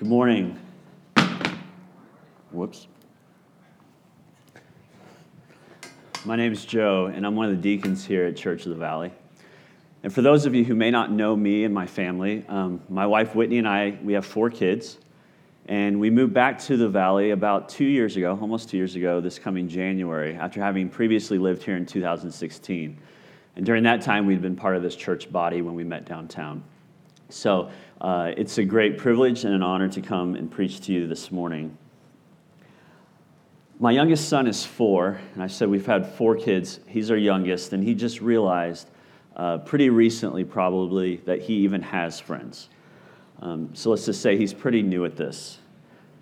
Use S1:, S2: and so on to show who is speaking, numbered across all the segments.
S1: Good morning. Whoops. My name is Joe, and I'm one of the deacons here at Church of the Valley. And for those of you who may not know me and my family, um, my wife Whitney and I, we have four kids. And we moved back to the Valley about two years ago, almost two years ago, this coming January, after having previously lived here in 2016. And during that time, we'd been part of this church body when we met downtown. So uh, it's a great privilege and an honor to come and preach to you this morning. My youngest son is four, and I said we've had four kids. He's our youngest, and he just realized uh, pretty recently, probably, that he even has friends. Um, so let's just say he's pretty new at this.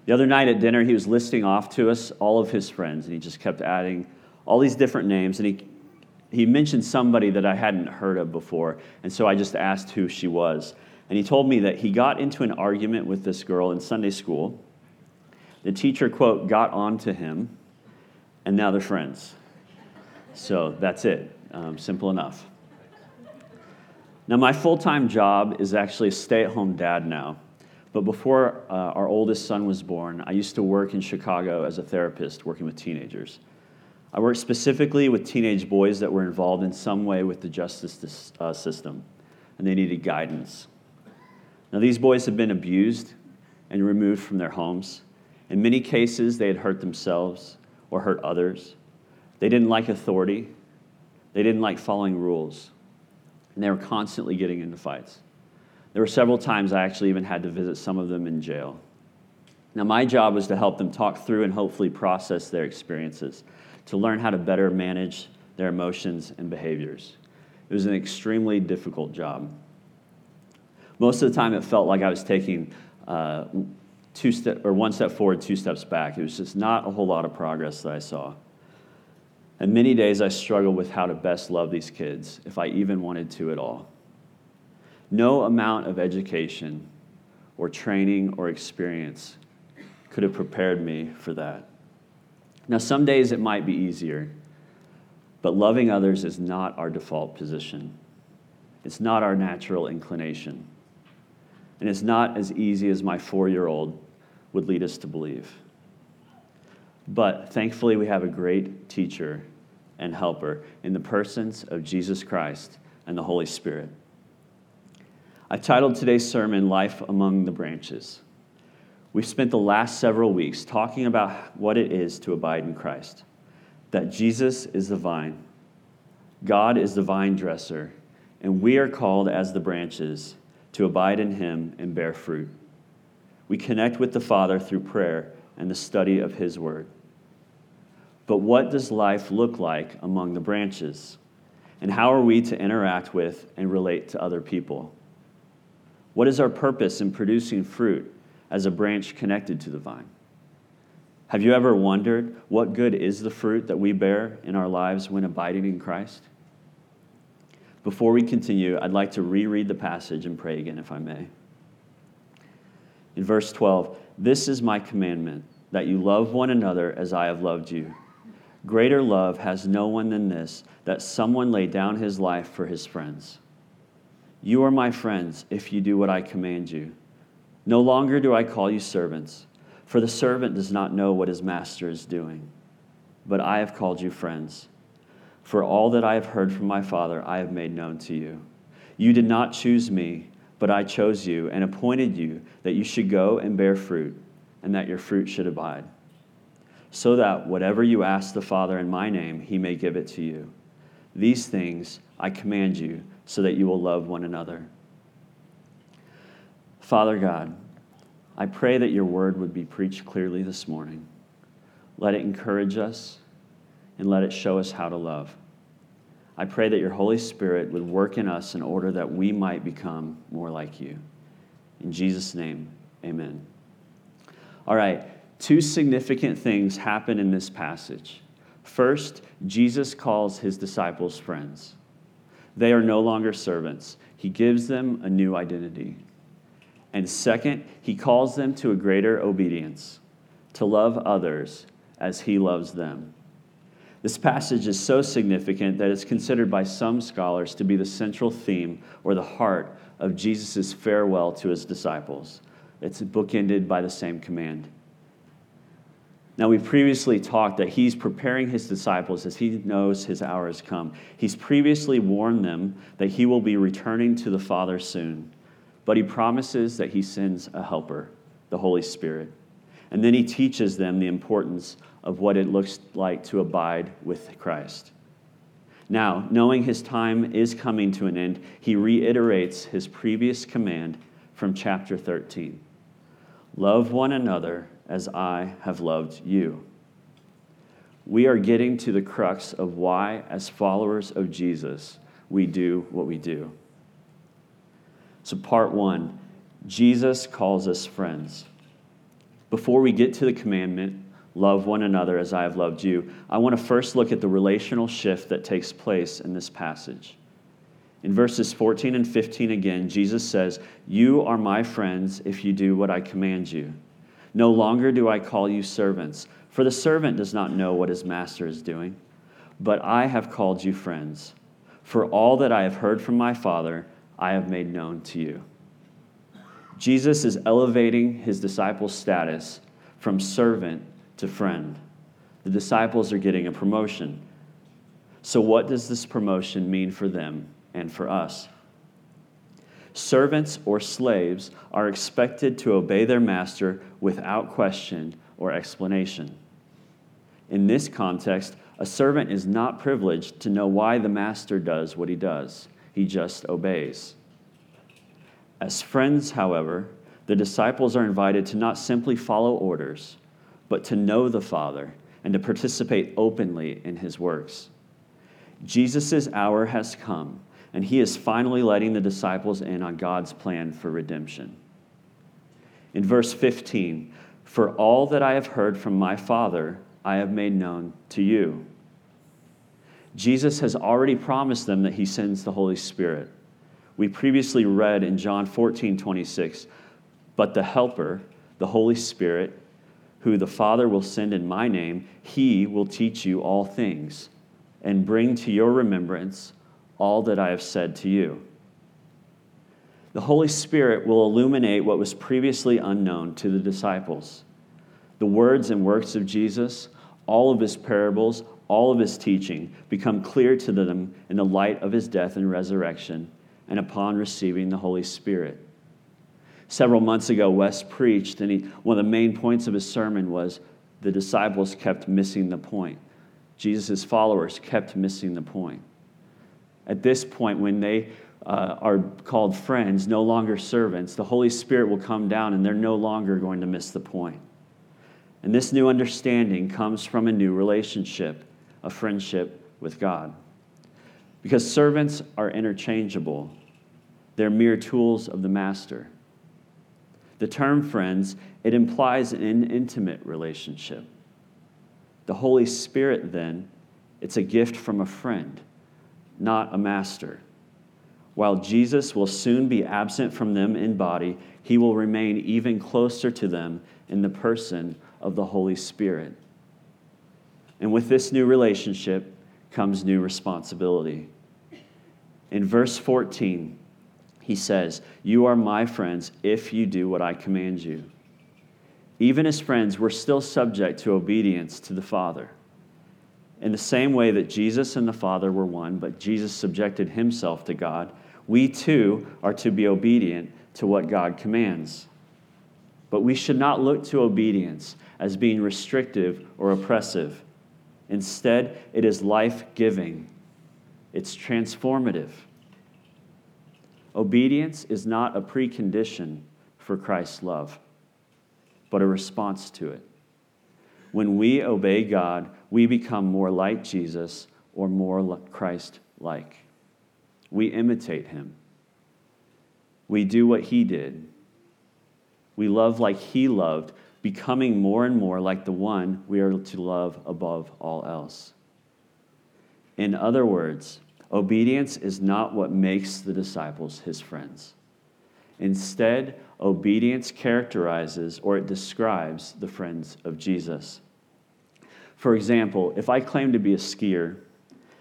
S1: The other night at dinner, he was listing off to us all of his friends, and he just kept adding all these different names. And he, he mentioned somebody that I hadn't heard of before, and so I just asked who she was. And he told me that he got into an argument with this girl in Sunday school. The teacher, quote, got on to him, and now they're friends. So that's it. Um, simple enough. Now, my full time job is actually a stay at home dad now. But before uh, our oldest son was born, I used to work in Chicago as a therapist working with teenagers. I worked specifically with teenage boys that were involved in some way with the justice uh, system, and they needed guidance. Now, these boys had been abused and removed from their homes. In many cases, they had hurt themselves or hurt others. They didn't like authority, they didn't like following rules and they were constantly getting into fights. There were several times I actually even had to visit some of them in jail. Now, my job was to help them talk through and hopefully process their experiences, to learn how to better manage their emotions and behaviors. It was an extremely difficult job. Most of the time, it felt like I was taking uh, two step or one step forward, two steps back. It was just not a whole lot of progress that I saw. And many days I struggled with how to best love these kids, if I even wanted to at all. No amount of education or training or experience could have prepared me for that. Now, some days it might be easier, but loving others is not our default position. It's not our natural inclination. And it's not as easy as my four year old would lead us to believe. But thankfully, we have a great teacher and helper in the persons of Jesus Christ and the Holy Spirit. I titled today's sermon Life Among the Branches. We've spent the last several weeks talking about what it is to abide in Christ, that Jesus is the vine, God is the vine dresser, and we are called as the branches to abide in Him and bear fruit. We connect with the Father through prayer and the study of His Word. But what does life look like among the branches? And how are we to interact with and relate to other people? What is our purpose in producing fruit as a branch connected to the vine? Have you ever wondered what good is the fruit that we bear in our lives when abiding in Christ? Before we continue, I'd like to reread the passage and pray again, if I may. In verse 12, this is my commandment that you love one another as I have loved you. Greater love has no one than this, that someone lay down his life for his friends. You are my friends if you do what I command you. No longer do I call you servants, for the servant does not know what his master is doing. But I have called you friends. For all that I have heard from my Father, I have made known to you. You did not choose me, but I chose you and appointed you that you should go and bear fruit, and that your fruit should abide so that whatever you ask the Father in my name, he may give it to you. These things I command you, so that you will love one another. Father God, I pray that your word would be preached clearly this morning. Let it encourage us and let it show us how to love. I pray that your Holy Spirit would work in us in order that we might become more like you. In Jesus' name, amen. All right. Two significant things happen in this passage. First, Jesus calls his disciples friends. They are no longer servants, he gives them a new identity. And second, he calls them to a greater obedience, to love others as he loves them. This passage is so significant that it's considered by some scholars to be the central theme or the heart of Jesus' farewell to his disciples it's bookended by the same command. Now, we previously talked that he's preparing his disciples as he knows his hour has come. He's previously warned them that he will be returning to the Father soon, but he promises that he sends a helper, the Holy Spirit. And then he teaches them the importance of what it looks like to abide with Christ. Now, knowing his time is coming to an end, he reiterates his previous command from chapter 13 Love one another as I have loved you. We are getting to the crux of why, as followers of Jesus, we do what we do. So, part one Jesus calls us friends. Before we get to the commandment, love one another as I have loved you, I want to first look at the relational shift that takes place in this passage. In verses 14 and 15 again, Jesus says, You are my friends if you do what I command you. No longer do I call you servants, for the servant does not know what his master is doing, but I have called you friends. For all that I have heard from my Father, I have made known to you. Jesus is elevating his disciples' status from servant to friend. The disciples are getting a promotion. So, what does this promotion mean for them and for us? Servants or slaves are expected to obey their master without question or explanation. In this context, a servant is not privileged to know why the master does what he does, he just obeys. As friends, however, the disciples are invited to not simply follow orders, but to know the Father and to participate openly in his works. Jesus' hour has come and he is finally letting the disciples in on God's plan for redemption. In verse 15, for all that I have heard from my Father, I have made known to you. Jesus has already promised them that he sends the Holy Spirit. We previously read in John 14, 26, but the Helper, the Holy Spirit, who the Father will send in my name, he will teach you all things and bring to your remembrance all that I have said to you. The Holy Spirit will illuminate what was previously unknown to the disciples. The words and works of Jesus, all of his parables, all of his teaching become clear to them in the light of his death and resurrection and upon receiving the Holy Spirit. Several months ago, Wes preached, and he, one of the main points of his sermon was the disciples kept missing the point. Jesus' followers kept missing the point. At this point, when they uh, are called friends, no longer servants, the Holy Spirit will come down and they're no longer going to miss the point. And this new understanding comes from a new relationship, a friendship with God. Because servants are interchangeable, they're mere tools of the master. The term friends, it implies an intimate relationship. The Holy Spirit, then, it's a gift from a friend not a master. While Jesus will soon be absent from them in body, he will remain even closer to them in the person of the Holy Spirit. And with this new relationship comes new responsibility. In verse 14, he says, You are my friends if you do what I command you. Even as friends, we're still subject to obedience to the Father. In the same way that Jesus and the Father were one, but Jesus subjected himself to God, we too are to be obedient to what God commands. But we should not look to obedience as being restrictive or oppressive. Instead, it is life giving, it's transformative. Obedience is not a precondition for Christ's love, but a response to it. When we obey God, we become more like Jesus or more Christ like. We imitate him. We do what he did. We love like he loved, becoming more and more like the one we are to love above all else. In other words, obedience is not what makes the disciples his friends. Instead, obedience characterizes or it describes the friends of Jesus. For example, if I claim to be a skier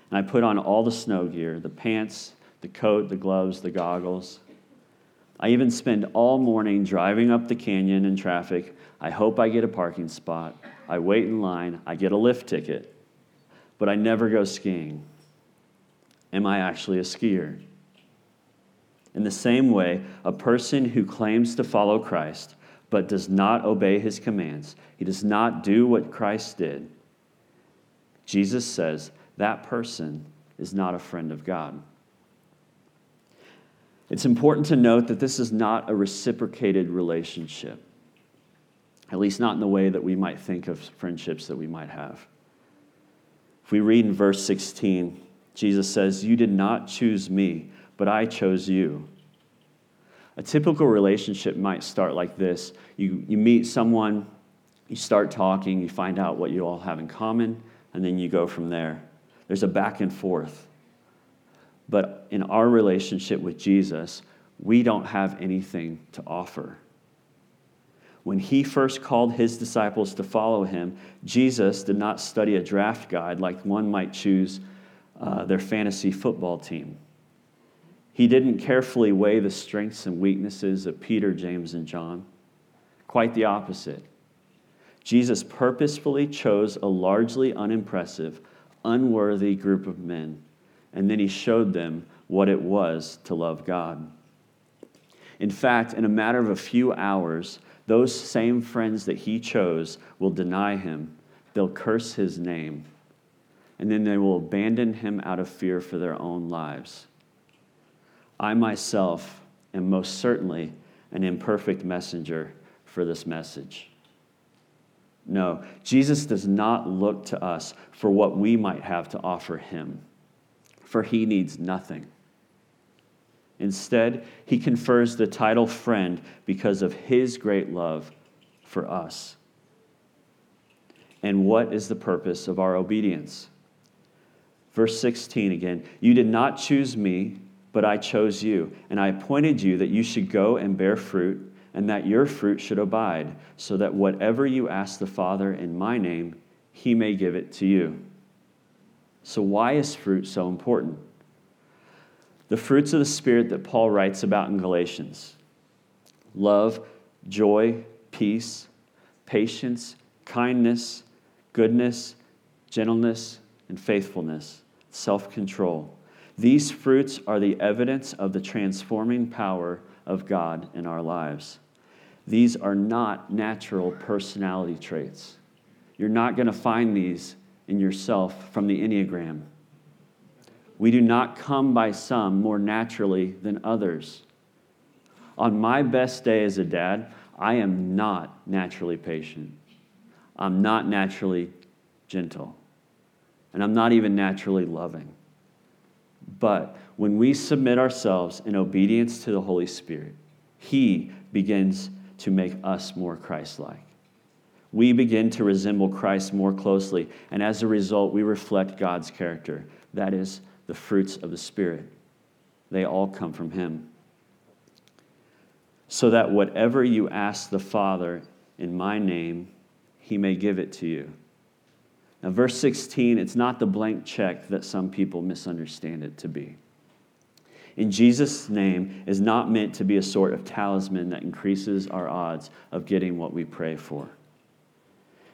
S1: and I put on all the snow gear the pants, the coat, the gloves, the goggles I even spend all morning driving up the canyon in traffic. I hope I get a parking spot. I wait in line. I get a lift ticket. But I never go skiing. Am I actually a skier? In the same way, a person who claims to follow Christ but does not obey his commands, he does not do what Christ did, Jesus says that person is not a friend of God. It's important to note that this is not a reciprocated relationship, at least not in the way that we might think of friendships that we might have. If we read in verse 16, Jesus says, You did not choose me, but I chose you. A typical relationship might start like this you, you meet someone, you start talking, you find out what you all have in common, and then you go from there. There's a back and forth. But in our relationship with Jesus, we don't have anything to offer. When he first called his disciples to follow him, Jesus did not study a draft guide like one might choose uh, their fantasy football team. He didn't carefully weigh the strengths and weaknesses of Peter, James, and John. Quite the opposite. Jesus purposefully chose a largely unimpressive, unworthy group of men and then he showed them what it was to love God. In fact, in a matter of a few hours, those same friends that he chose will deny him, they'll curse his name, and then they will abandon him out of fear for their own lives. I myself am most certainly an imperfect messenger for this message. No, Jesus does not look to us for what we might have to offer him for he needs nothing. Instead, he confers the title friend because of his great love for us. And what is the purpose of our obedience? Verse 16 again You did not choose me, but I chose you, and I appointed you that you should go and bear fruit, and that your fruit should abide, so that whatever you ask the Father in my name, he may give it to you. So, why is fruit so important? The fruits of the Spirit that Paul writes about in Galatians love, joy, peace, patience, kindness, goodness, gentleness, and faithfulness, self control. These fruits are the evidence of the transforming power of God in our lives. These are not natural personality traits. You're not going to find these in yourself from the Enneagram. We do not come by some more naturally than others. On my best day as a dad, I am not naturally patient. I'm not naturally gentle. And I'm not even naturally loving. But when we submit ourselves in obedience to the Holy Spirit, He begins to make us more Christ like we begin to resemble Christ more closely. And as a result, we reflect God's character. That is the fruits of the Spirit. They all come from Him. So that whatever you ask the Father in my name, He may give it to you. Now, verse 16, it's not the blank check that some people misunderstand it to be. In Jesus' name is not meant to be a sort of talisman that increases our odds of getting what we pray for.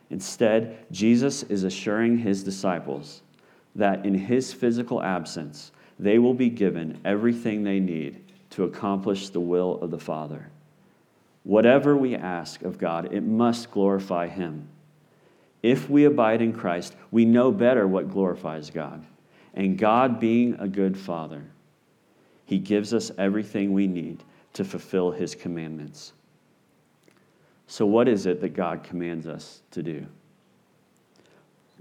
S1: Instead, Jesus is assuring his disciples that in his physical absence, they will be given everything they need to accomplish the will of the Father. Whatever we ask of God, it must glorify him. If we abide in Christ, we know better what glorifies God. And God, being a good Father, he gives us everything we need to fulfill his commandments. So, what is it that God commands us to do?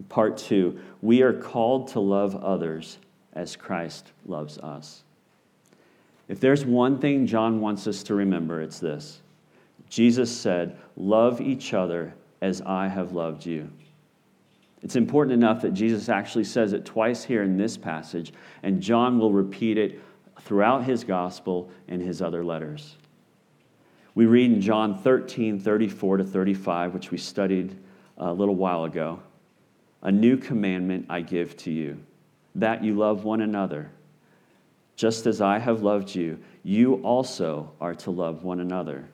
S1: Part two, we are called to love others as Christ loves us. If there's one thing John wants us to remember, it's this Jesus said, Love each other as I have loved you. It's important enough that Jesus actually says it twice here in this passage, and John will repeat it throughout his gospel and his other letters. We read in John 13, 34 to 35, which we studied a little while ago A new commandment I give to you, that you love one another, Just as I have loved you, you also are to love one another.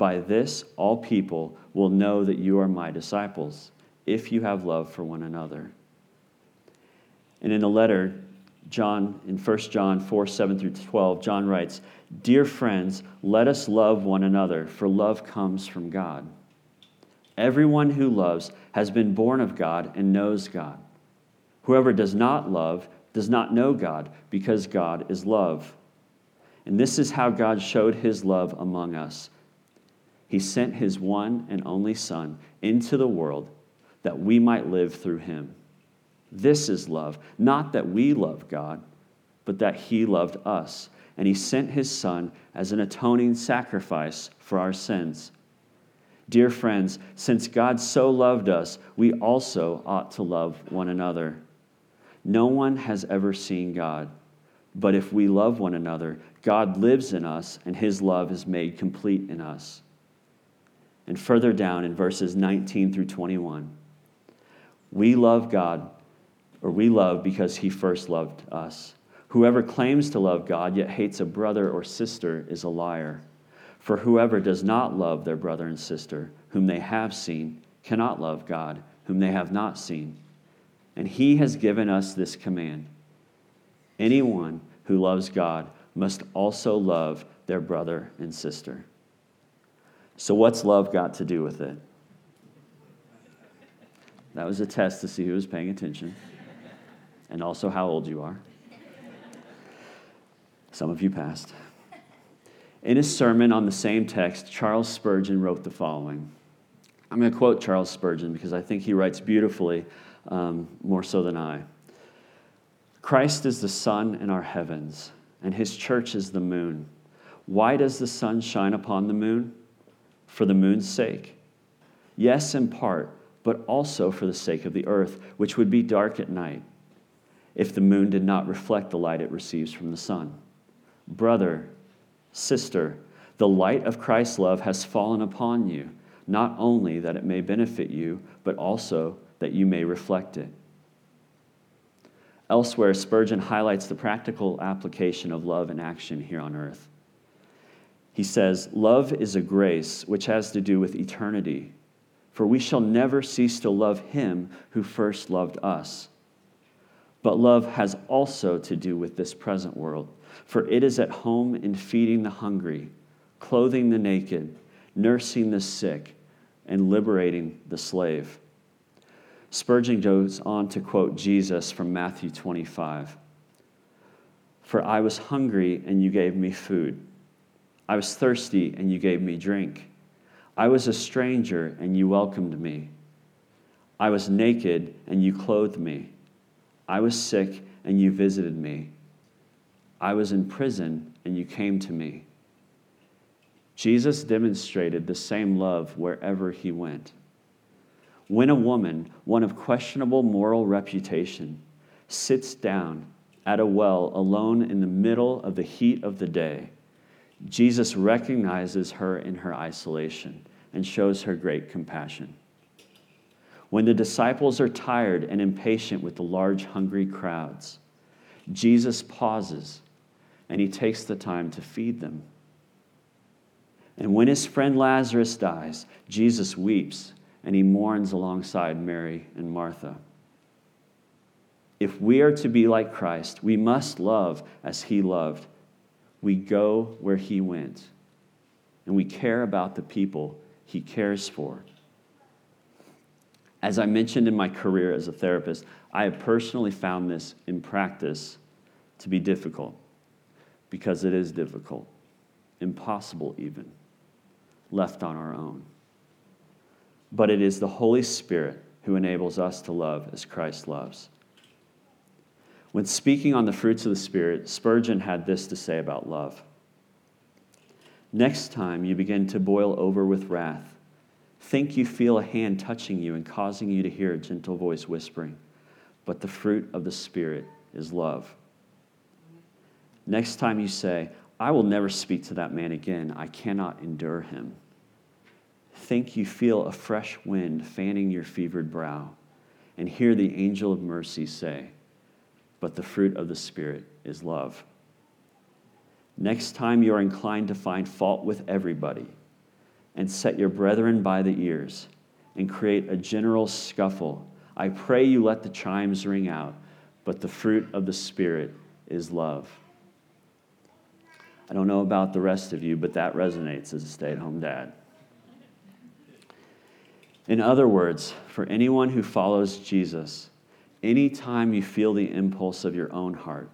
S1: By this, all people will know that you are my disciples, if you have love for one another. And in a letter, John, in 1 John 4 7 through 12, John writes, Dear friends, let us love one another, for love comes from God. Everyone who loves has been born of God and knows God. Whoever does not love does not know God, because God is love. And this is how God showed his love among us. He sent his one and only Son into the world that we might live through him. This is love, not that we love God, but that he loved us. And he sent his Son as an atoning sacrifice for our sins. Dear friends, since God so loved us, we also ought to love one another. No one has ever seen God, but if we love one another, God lives in us, and his love is made complete in us. And further down in verses 19 through 21, we love God, or we love because he first loved us. Whoever claims to love God yet hates a brother or sister is a liar. For whoever does not love their brother and sister, whom they have seen, cannot love God, whom they have not seen. And he has given us this command anyone who loves God must also love their brother and sister. So, what's love got to do with it? That was a test to see who was paying attention and also how old you are. Some of you passed. In his sermon on the same text, Charles Spurgeon wrote the following. I'm going to quote Charles Spurgeon because I think he writes beautifully, um, more so than I. Christ is the sun in our heavens, and his church is the moon. Why does the sun shine upon the moon? For the moon's sake. Yes, in part, but also for the sake of the earth, which would be dark at night if the moon did not reflect the light it receives from the sun. Brother, sister, the light of Christ's love has fallen upon you, not only that it may benefit you, but also that you may reflect it. Elsewhere, Spurgeon highlights the practical application of love in action here on earth. He says, Love is a grace which has to do with eternity, for we shall never cease to love him who first loved us. But love has also to do with this present world, for it is at home in feeding the hungry, clothing the naked, nursing the sick, and liberating the slave. Spurgeon goes on to quote Jesus from Matthew 25 For I was hungry, and you gave me food. I was thirsty, and you gave me drink. I was a stranger, and you welcomed me. I was naked, and you clothed me. I was sick, and you visited me. I was in prison, and you came to me. Jesus demonstrated the same love wherever he went. When a woman, one of questionable moral reputation, sits down at a well alone in the middle of the heat of the day, Jesus recognizes her in her isolation and shows her great compassion. When the disciples are tired and impatient with the large, hungry crowds, Jesus pauses and he takes the time to feed them. And when his friend Lazarus dies, Jesus weeps and he mourns alongside Mary and Martha. If we are to be like Christ, we must love as he loved we go where he went, and we care about the people he cares for. As I mentioned in my career as a therapist, I have personally found this in practice to be difficult because it is difficult, impossible even, left on our own. But it is the Holy Spirit who enables us to love as Christ loves. When speaking on the fruits of the Spirit, Spurgeon had this to say about love. Next time you begin to boil over with wrath, think you feel a hand touching you and causing you to hear a gentle voice whispering, but the fruit of the Spirit is love. Next time you say, I will never speak to that man again, I cannot endure him. Think you feel a fresh wind fanning your fevered brow, and hear the angel of mercy say, but the fruit of the Spirit is love. Next time you are inclined to find fault with everybody, and set your brethren by the ears, and create a general scuffle, I pray you let the chimes ring out, but the fruit of the Spirit is love. I don't know about the rest of you, but that resonates as a stay at home dad. In other words, for anyone who follows Jesus, anytime you feel the impulse of your own heart,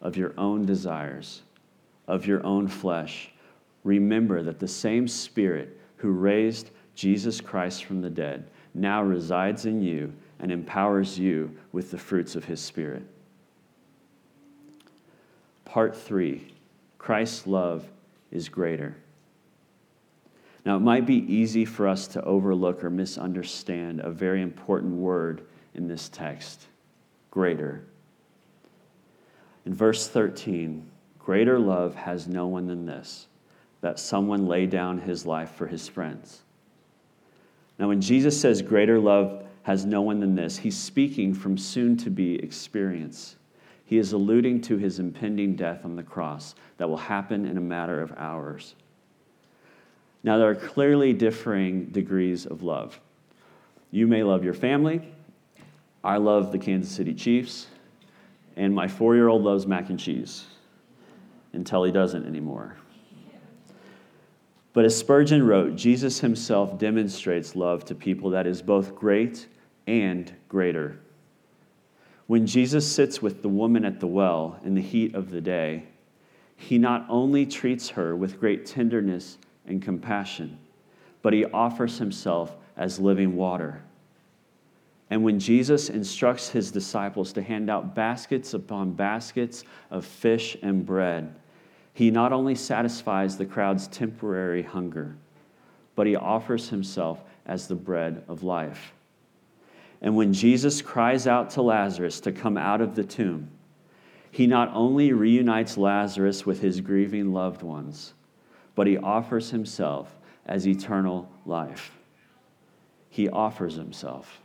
S1: of your own desires, of your own flesh, remember that the same Spirit who raised Jesus Christ from the dead now resides in you and empowers you with the fruits of his Spirit. Part three Christ's love is greater. Now, it might be easy for us to overlook or misunderstand a very important word in this text greater. In verse 13, Greater love has no one than this, that someone lay down his life for his friends. Now, when Jesus says greater love has no one than this, he's speaking from soon to be experience. He is alluding to his impending death on the cross that will happen in a matter of hours. Now, there are clearly differing degrees of love. You may love your family. I love the Kansas City Chiefs. And my four year old loves mac and cheese until he doesn't anymore. But as Spurgeon wrote, Jesus himself demonstrates love to people that is both great and greater. When Jesus sits with the woman at the well in the heat of the day, he not only treats her with great tenderness and compassion, but he offers himself as living water. And when Jesus instructs his disciples to hand out baskets upon baskets of fish and bread, he not only satisfies the crowd's temporary hunger, but he offers himself as the bread of life. And when Jesus cries out to Lazarus to come out of the tomb, he not only reunites Lazarus with his grieving loved ones, but he offers himself as eternal life. He offers himself.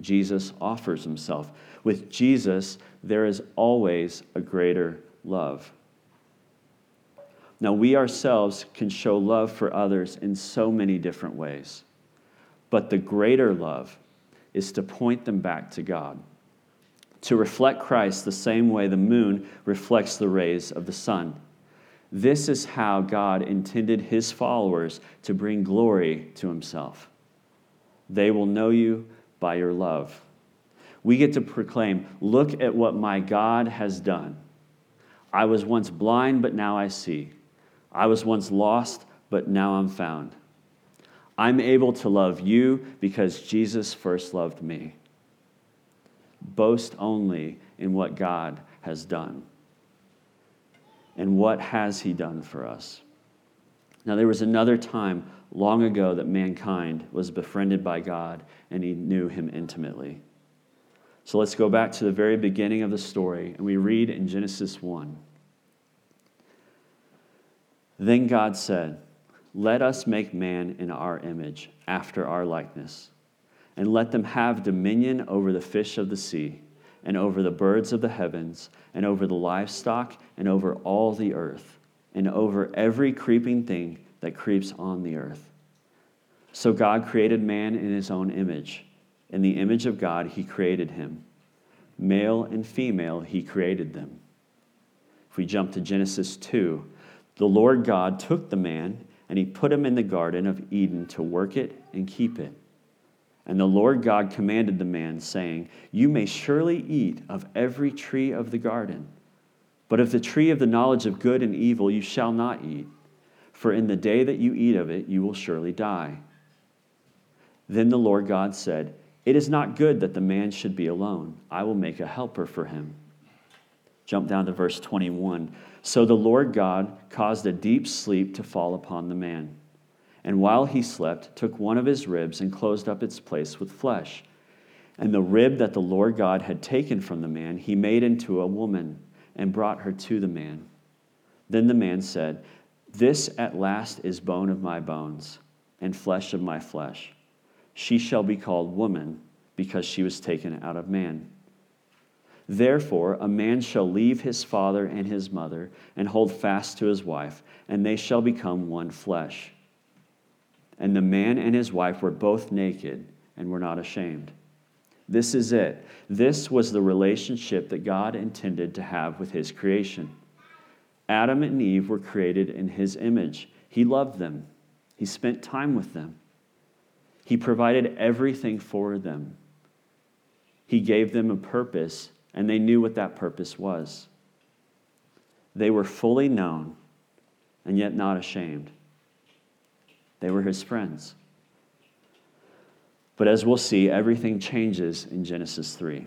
S1: Jesus offers himself. With Jesus, there is always a greater love. Now, we ourselves can show love for others in so many different ways, but the greater love is to point them back to God, to reflect Christ the same way the moon reflects the rays of the sun. This is how God intended his followers to bring glory to himself. They will know you by your love. We get to proclaim, Look at what my God has done. I was once blind, but now I see. I was once lost, but now I'm found. I'm able to love you because Jesus first loved me. Boast only in what God has done. And what has He done for us? Now, there was another time long ago that mankind was befriended by God and He knew Him intimately. So let's go back to the very beginning of the story, and we read in Genesis 1. Then God said, Let us make man in our image, after our likeness, and let them have dominion over the fish of the sea, and over the birds of the heavens, and over the livestock, and over all the earth, and over every creeping thing that creeps on the earth. So God created man in his own image. In the image of God, he created him. Male and female, he created them. If we jump to Genesis 2, the Lord God took the man and he put him in the Garden of Eden to work it and keep it. And the Lord God commanded the man, saying, You may surely eat of every tree of the garden, but of the tree of the knowledge of good and evil you shall not eat, for in the day that you eat of it you will surely die. Then the Lord God said, It is not good that the man should be alone. I will make a helper for him. Jump down to verse 21. So the Lord God caused a deep sleep to fall upon the man. And while he slept, took one of his ribs and closed up its place with flesh. And the rib that the Lord God had taken from the man, he made into a woman and brought her to the man. Then the man said, This at last is bone of my bones and flesh of my flesh. She shall be called woman because she was taken out of man. Therefore, a man shall leave his father and his mother and hold fast to his wife, and they shall become one flesh. And the man and his wife were both naked and were not ashamed. This is it. This was the relationship that God intended to have with his creation. Adam and Eve were created in his image. He loved them, he spent time with them, he provided everything for them. He gave them a purpose and they knew what that purpose was. They were fully known and yet not ashamed. They were his friends. But as we'll see, everything changes in Genesis 3.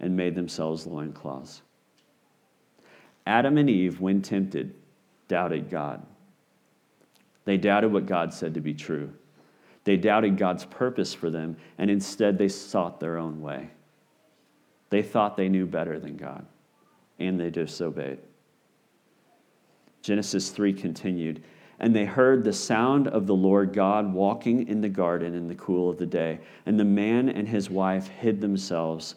S1: and made themselves loincloths. Adam and Eve, when tempted, doubted God. They doubted what God said to be true. They doubted God's purpose for them, and instead they sought their own way. They thought they knew better than God, and they disobeyed. Genesis 3 continued, and they heard the sound of the Lord God walking in the garden in the cool of the day. And the man and his wife hid themselves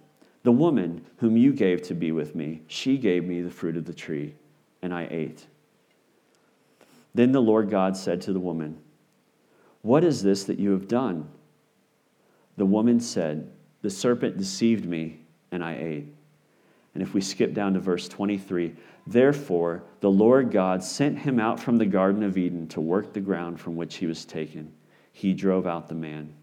S1: The woman whom you gave to be with me, she gave me the fruit of the tree, and I ate. Then the Lord God said to the woman, What is this that you have done? The woman said, The serpent deceived me, and I ate. And if we skip down to verse 23, therefore the Lord God sent him out from the Garden of Eden to work the ground from which he was taken. He drove out the man.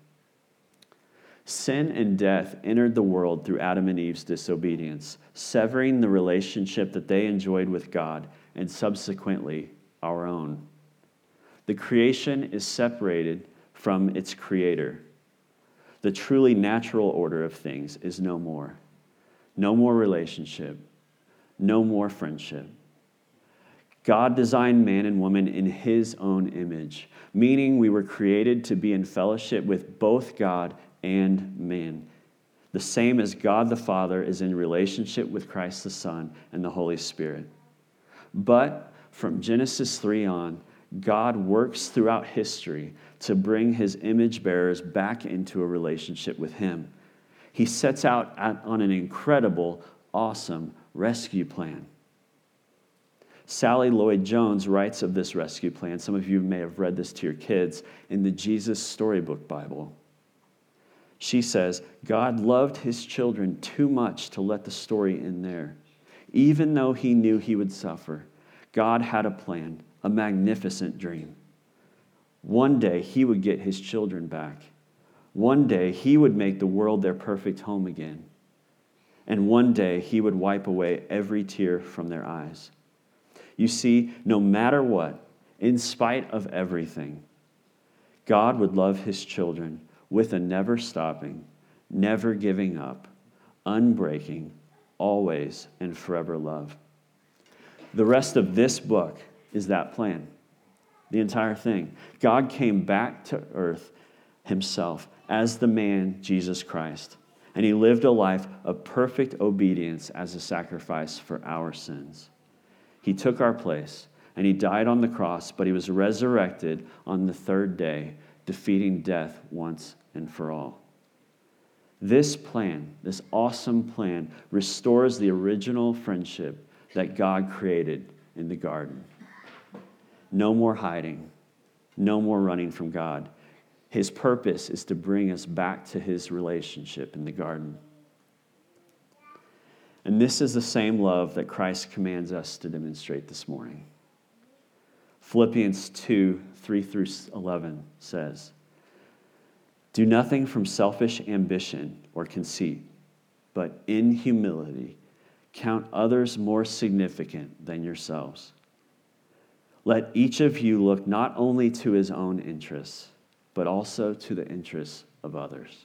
S1: Sin and death entered the world through Adam and Eve's disobedience, severing the relationship that they enjoyed with God and subsequently our own. The creation is separated from its creator the truly natural order of things is no more. No more relationship, no more friendship. God designed man and woman in his own image, meaning we were created to be in fellowship with both God and man. The same as God the Father is in relationship with Christ the Son and the Holy Spirit. But from Genesis 3 on, God works throughout history to bring his image bearers back into a relationship with him. He sets out on an incredible, awesome rescue plan. Sally Lloyd Jones writes of this rescue plan. Some of you may have read this to your kids in the Jesus Storybook Bible. She says, God loved his children too much to let the story end there. Even though he knew he would suffer, God had a plan, a magnificent dream. One day he would get his children back. One day he would make the world their perfect home again. And one day he would wipe away every tear from their eyes. You see, no matter what, in spite of everything, God would love his children with a never stopping, never giving up, unbreaking, always and forever love. The rest of this book is that plan the entire thing. God came back to earth himself as the man Jesus Christ, and he lived a life of perfect obedience as a sacrifice for our sins. He took our place and he died on the cross, but he was resurrected on the third day, defeating death once and for all. This plan, this awesome plan, restores the original friendship that God created in the garden. No more hiding, no more running from God. His purpose is to bring us back to his relationship in the garden. And this is the same love that Christ commands us to demonstrate this morning. Philippians 2 3 through 11 says, Do nothing from selfish ambition or conceit, but in humility count others more significant than yourselves. Let each of you look not only to his own interests, but also to the interests of others.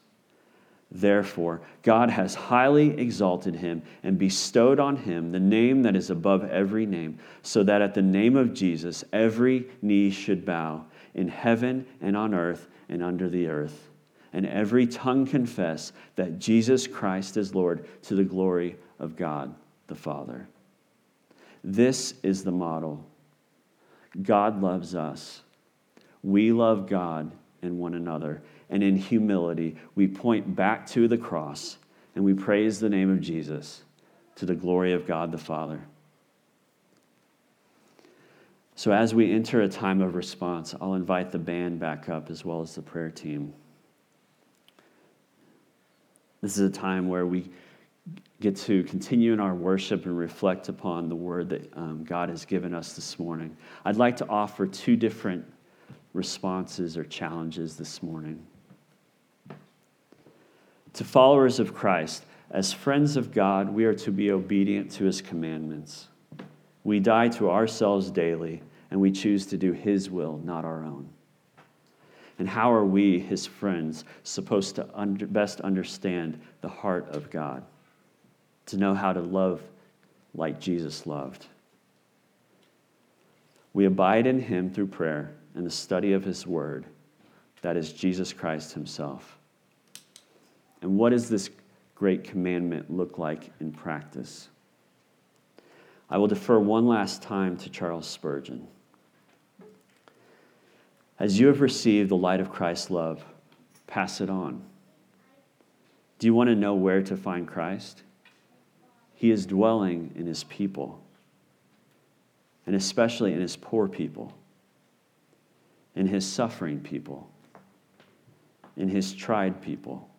S1: Therefore, God has highly exalted him and bestowed on him the name that is above every name, so that at the name of Jesus every knee should bow in heaven and on earth and under the earth, and every tongue confess that Jesus Christ is Lord to the glory of God the Father. This is the model. God loves us. We love God and one another and in humility, we point back to the cross and we praise the name of Jesus to the glory of God the Father. So, as we enter a time of response, I'll invite the band back up as well as the prayer team. This is a time where we get to continue in our worship and reflect upon the word that um, God has given us this morning. I'd like to offer two different responses or challenges this morning to followers of Christ, as friends of God, we are to be obedient to his commandments. We die to ourselves daily, and we choose to do his will, not our own. And how are we, his friends, supposed to under, best understand the heart of God? To know how to love like Jesus loved. We abide in him through prayer and the study of his word, that is Jesus Christ himself. And what does this great commandment look like in practice? I will defer one last time to Charles Spurgeon. As you have received the light of Christ's love, pass it on. Do you want to know where to find Christ? He is dwelling in his people, and especially in his poor people, in his suffering people, in his tried people.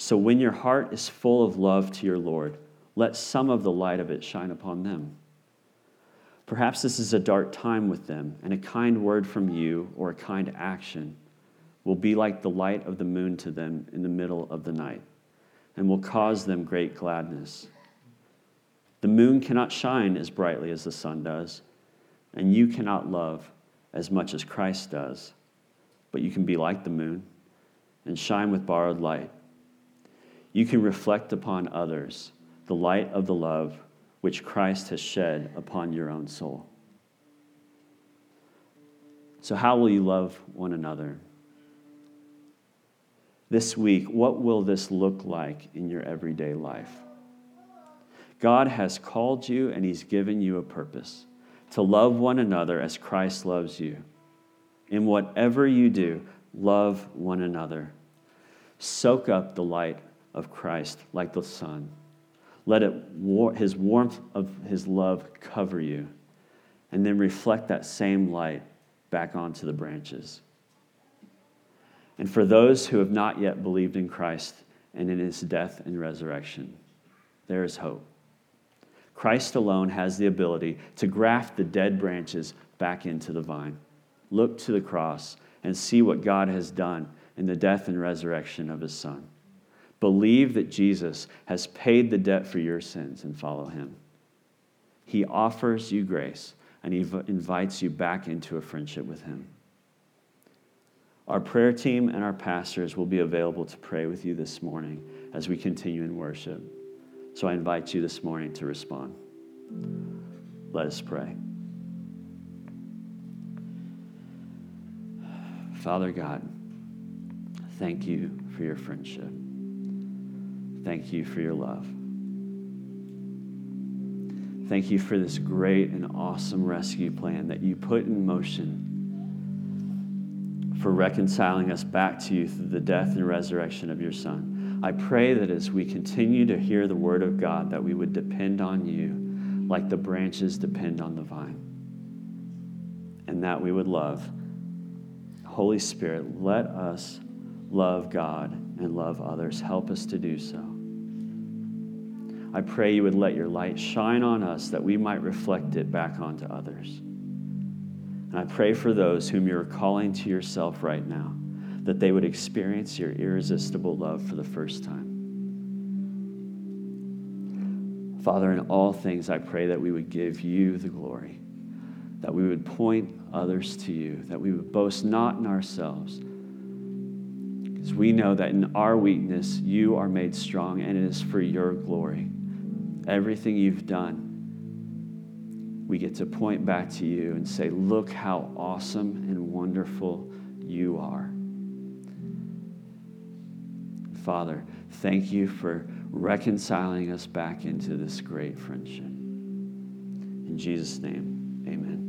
S1: So when your heart is full of love to your Lord, let some of the light of it shine upon them. Perhaps this is a dark time with them, and a kind word from you or a kind action will be like the light of the moon to them in the middle of the night, and will cause them great gladness. The moon cannot shine as brightly as the sun does, and you cannot love as much as Christ does, but you can be like the moon and shine with borrowed light you can reflect upon others the light of the love which Christ has shed upon your own soul. So, how will you love one another? This week, what will this look like in your everyday life? God has called you and He's given you a purpose to love one another as Christ loves you. In whatever you do, love one another. Soak up the light of Christ like the sun. Let it, his warmth of his love cover you, and then reflect that same light back onto the branches. And for those who have not yet believed in Christ and in his death and resurrection, there is hope. Christ alone has the ability to graft the dead branches back into the vine. Look to the cross and see what God has done in the death and resurrection of his Son. Believe that Jesus has paid the debt for your sins and follow him. He offers you grace and He invites you back into a friendship with Him. Our prayer team and our pastors will be available to pray with you this morning as we continue in worship. So I invite you this morning to respond. Let us pray. Father God, thank you for your friendship. Thank you for your love. Thank you for this great and awesome rescue plan that you put in motion for reconciling us back to you through the death and resurrection of your Son. I pray that as we continue to hear the word of God, that we would depend on you like the branches depend on the vine, and that we would love. Holy Spirit, let us love God and love others. Help us to do so. I pray you would let your light shine on us that we might reflect it back onto others. And I pray for those whom you're calling to yourself right now, that they would experience your irresistible love for the first time. Father, in all things, I pray that we would give you the glory, that we would point others to you, that we would boast not in ourselves. Because we know that in our weakness, you are made strong, and it is for your glory. Everything you've done we get to point back to you and say, Look how awesome and wonderful you are. Father, thank you for reconciling us back into this great friendship. In Jesus' name, amen.